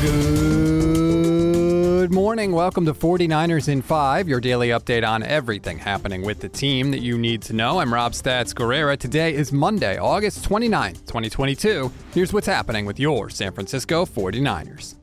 Good morning. Welcome to 49ers in 5, your daily update on everything happening with the team that you need to know. I'm Rob Stats Guerrera. Today is Monday, August 29th, 2022. Here's what's happening with your San Francisco 49ers.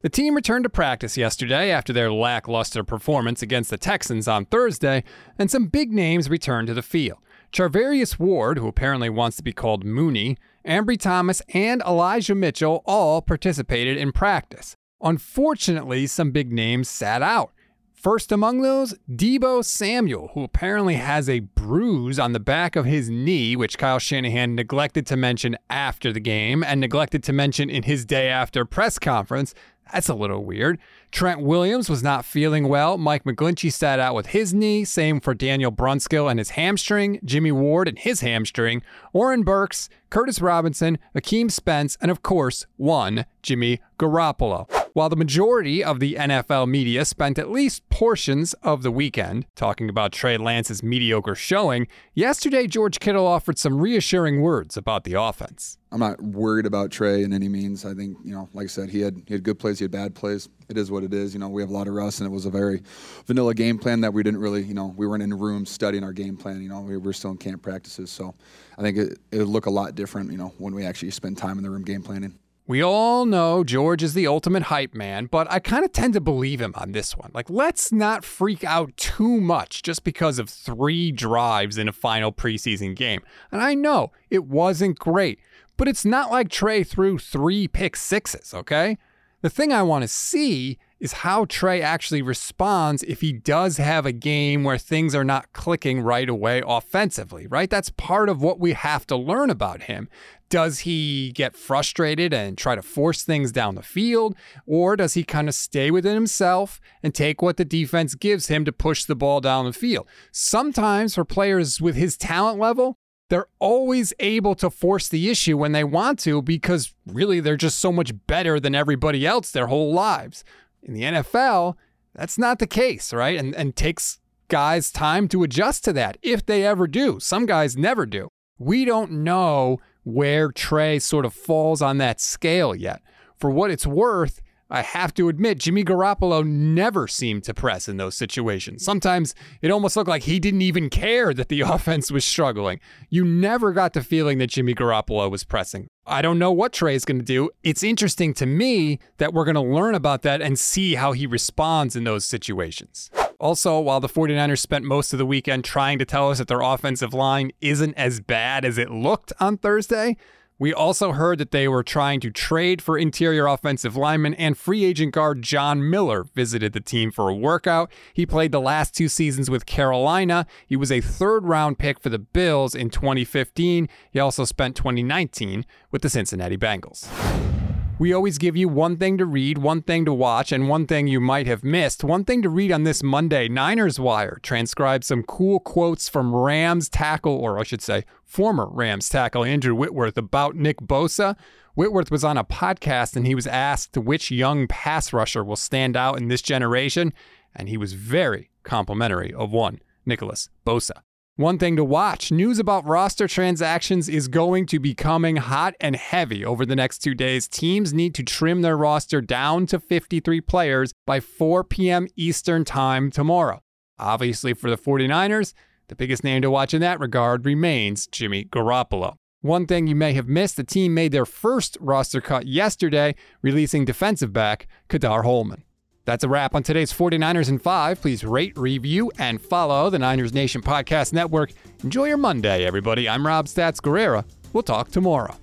The team returned to practice yesterday after their lackluster performance against the Texans on Thursday, and some big names returned to the field. Charvarius Ward, who apparently wants to be called Mooney, Ambry Thomas, and Elijah Mitchell all participated in practice. Unfortunately, some big names sat out. First among those, Deebo Samuel, who apparently has a bruise on the back of his knee, which Kyle Shanahan neglected to mention after the game and neglected to mention in his day after press conference. That's a little weird. Trent Williams was not feeling well. Mike McGlinchey sat out with his knee. Same for Daniel Brunskill and his hamstring. Jimmy Ward and his hamstring. Oren Burks, Curtis Robinson, Akeem Spence, and of course, one, Jimmy Garoppolo. While the majority of the NFL media spent at least portions of the weekend talking about Trey Lance's mediocre showing, yesterday George Kittle offered some reassuring words about the offense. I'm not worried about Trey in any means. I think, you know, like I said, he had he had good plays, he had bad plays. It is what it is. You know, we have a lot of rust, and it was a very vanilla game plan that we didn't really, you know, we weren't in rooms studying our game plan. You know, we were still in camp practices, so I think it it would look a lot different, you know, when we actually spend time in the room game planning. We all know George is the ultimate hype man, but I kind of tend to believe him on this one. Like, let's not freak out too much just because of three drives in a final preseason game. And I know it wasn't great, but it's not like Trey threw three pick sixes, okay? The thing I want to see is how Trey actually responds if he does have a game where things are not clicking right away offensively, right? That's part of what we have to learn about him. Does he get frustrated and try to force things down the field? Or does he kind of stay within himself and take what the defense gives him to push the ball down the field? Sometimes for players with his talent level, they're always able to force the issue when they want to because really they're just so much better than everybody else their whole lives. In the NFL, that's not the case, right? And and takes guys time to adjust to that if they ever do. Some guys never do. We don't know where Trey sort of falls on that scale yet. For what it's worth, I have to admit, Jimmy Garoppolo never seemed to press in those situations. Sometimes it almost looked like he didn't even care that the offense was struggling. You never got the feeling that Jimmy Garoppolo was pressing. I don't know what Trey is going to do. It's interesting to me that we're going to learn about that and see how he responds in those situations. Also, while the 49ers spent most of the weekend trying to tell us that their offensive line isn't as bad as it looked on Thursday, we also heard that they were trying to trade for interior offensive lineman and free agent guard John Miller visited the team for a workout. He played the last two seasons with Carolina. He was a third round pick for the Bills in 2015. He also spent 2019 with the Cincinnati Bengals. We always give you one thing to read, one thing to watch, and one thing you might have missed. One thing to read on this Monday Niners Wire transcribed some cool quotes from Rams tackle, or I should say, former Rams tackle Andrew Whitworth about Nick Bosa. Whitworth was on a podcast and he was asked which young pass rusher will stand out in this generation, and he was very complimentary of one, Nicholas Bosa. One thing to watch news about roster transactions is going to be coming hot and heavy over the next two days. Teams need to trim their roster down to 53 players by 4 p.m. Eastern Time tomorrow. Obviously, for the 49ers, the biggest name to watch in that regard remains Jimmy Garoppolo. One thing you may have missed the team made their first roster cut yesterday, releasing defensive back Ka'dar Hollman. That's a wrap on today's 49ers and 5. Please rate, review, and follow the Niners Nation Podcast Network. Enjoy your Monday, everybody. I'm Rob Stats Guerrera. We'll talk tomorrow.